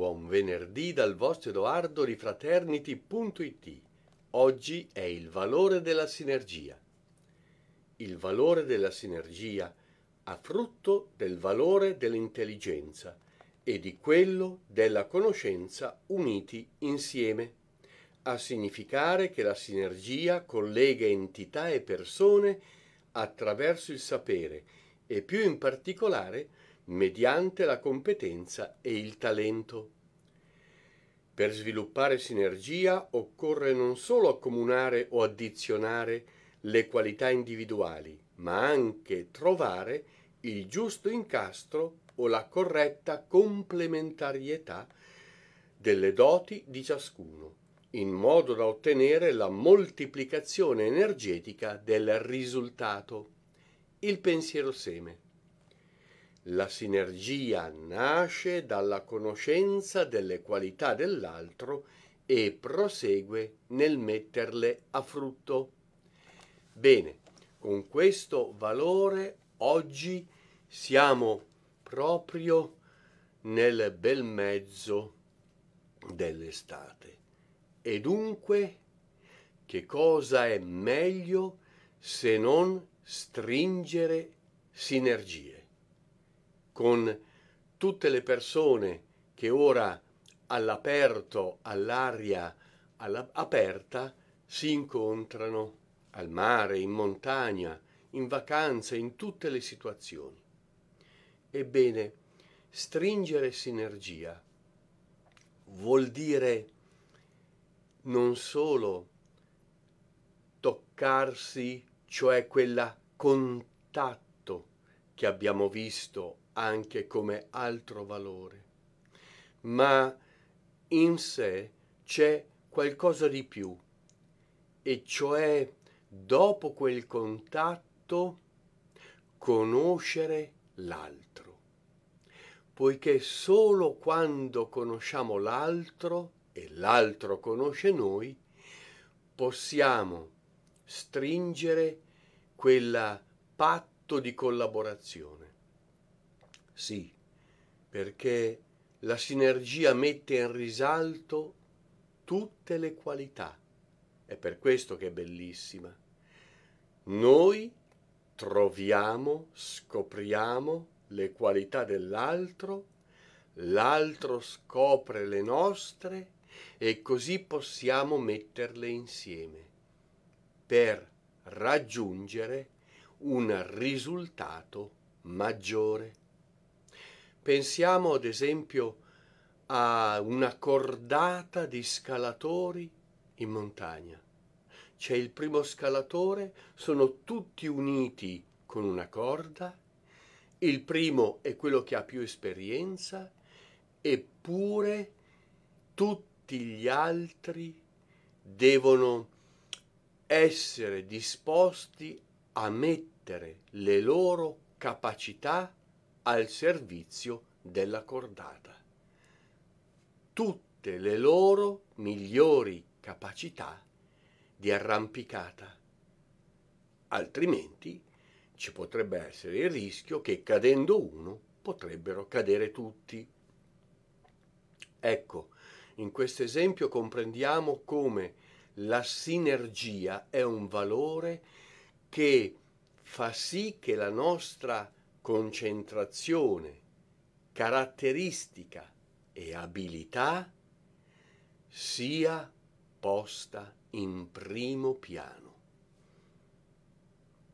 Buon venerdì dal vostro Edoardo di Fraternity.it. Oggi è il valore della sinergia. Il valore della sinergia ha frutto del valore dell'intelligenza e di quello della conoscenza uniti insieme, a significare che la sinergia collega entità e persone attraverso il sapere e più in particolare mediante la competenza e il talento. Per sviluppare sinergia occorre non solo accomunare o addizionare le qualità individuali, ma anche trovare il giusto incastro o la corretta complementarietà delle doti di ciascuno, in modo da ottenere la moltiplicazione energetica del risultato, il pensiero seme. La sinergia nasce dalla conoscenza delle qualità dell'altro e prosegue nel metterle a frutto. Bene, con questo valore oggi siamo proprio nel bel mezzo dell'estate. E dunque, che cosa è meglio se non stringere sinergie? Con tutte le persone che ora all'aperto, all'aria alla, aperta, si incontrano al mare, in montagna, in vacanza, in tutte le situazioni. Ebbene, stringere sinergia vuol dire non solo toccarsi, cioè quella contatto che abbiamo visto anche come altro valore, ma in sé c'è qualcosa di più, e cioè dopo quel contatto conoscere l'altro, poiché solo quando conosciamo l'altro e l'altro conosce noi, possiamo stringere quel patto di collaborazione. Sì, perché la sinergia mette in risalto tutte le qualità. È per questo che è bellissima. Noi troviamo, scopriamo le qualità dell'altro, l'altro scopre le nostre e così possiamo metterle insieme per raggiungere un risultato maggiore. Pensiamo ad esempio a una cordata di scalatori in montagna. C'è il primo scalatore, sono tutti uniti con una corda, il primo è quello che ha più esperienza, eppure tutti gli altri devono essere disposti a mettere le loro capacità al servizio della cordata. Tutte le loro migliori capacità di arrampicata. Altrimenti ci potrebbe essere il rischio che cadendo uno potrebbero cadere tutti. Ecco, in questo esempio comprendiamo come la sinergia è un valore che fa sì che la nostra concentrazione, caratteristica e abilità sia posta in primo piano.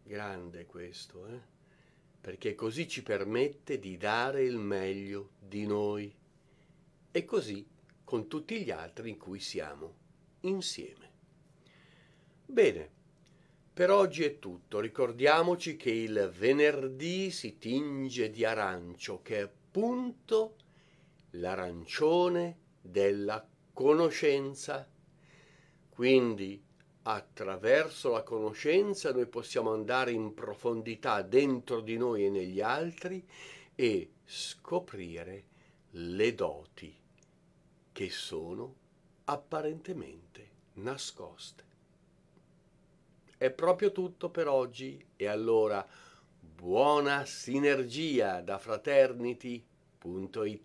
Grande questo, eh? perché così ci permette di dare il meglio di noi e così con tutti gli altri in cui siamo insieme. Bene, per oggi è tutto. Ricordiamoci che il venerdì si tinge di arancio, che è appunto l'arancione della conoscenza. Quindi attraverso la conoscenza noi possiamo andare in profondità dentro di noi e negli altri e scoprire le doti che sono apparentemente nascoste. È proprio tutto per oggi. E allora buona sinergia da fraternity.it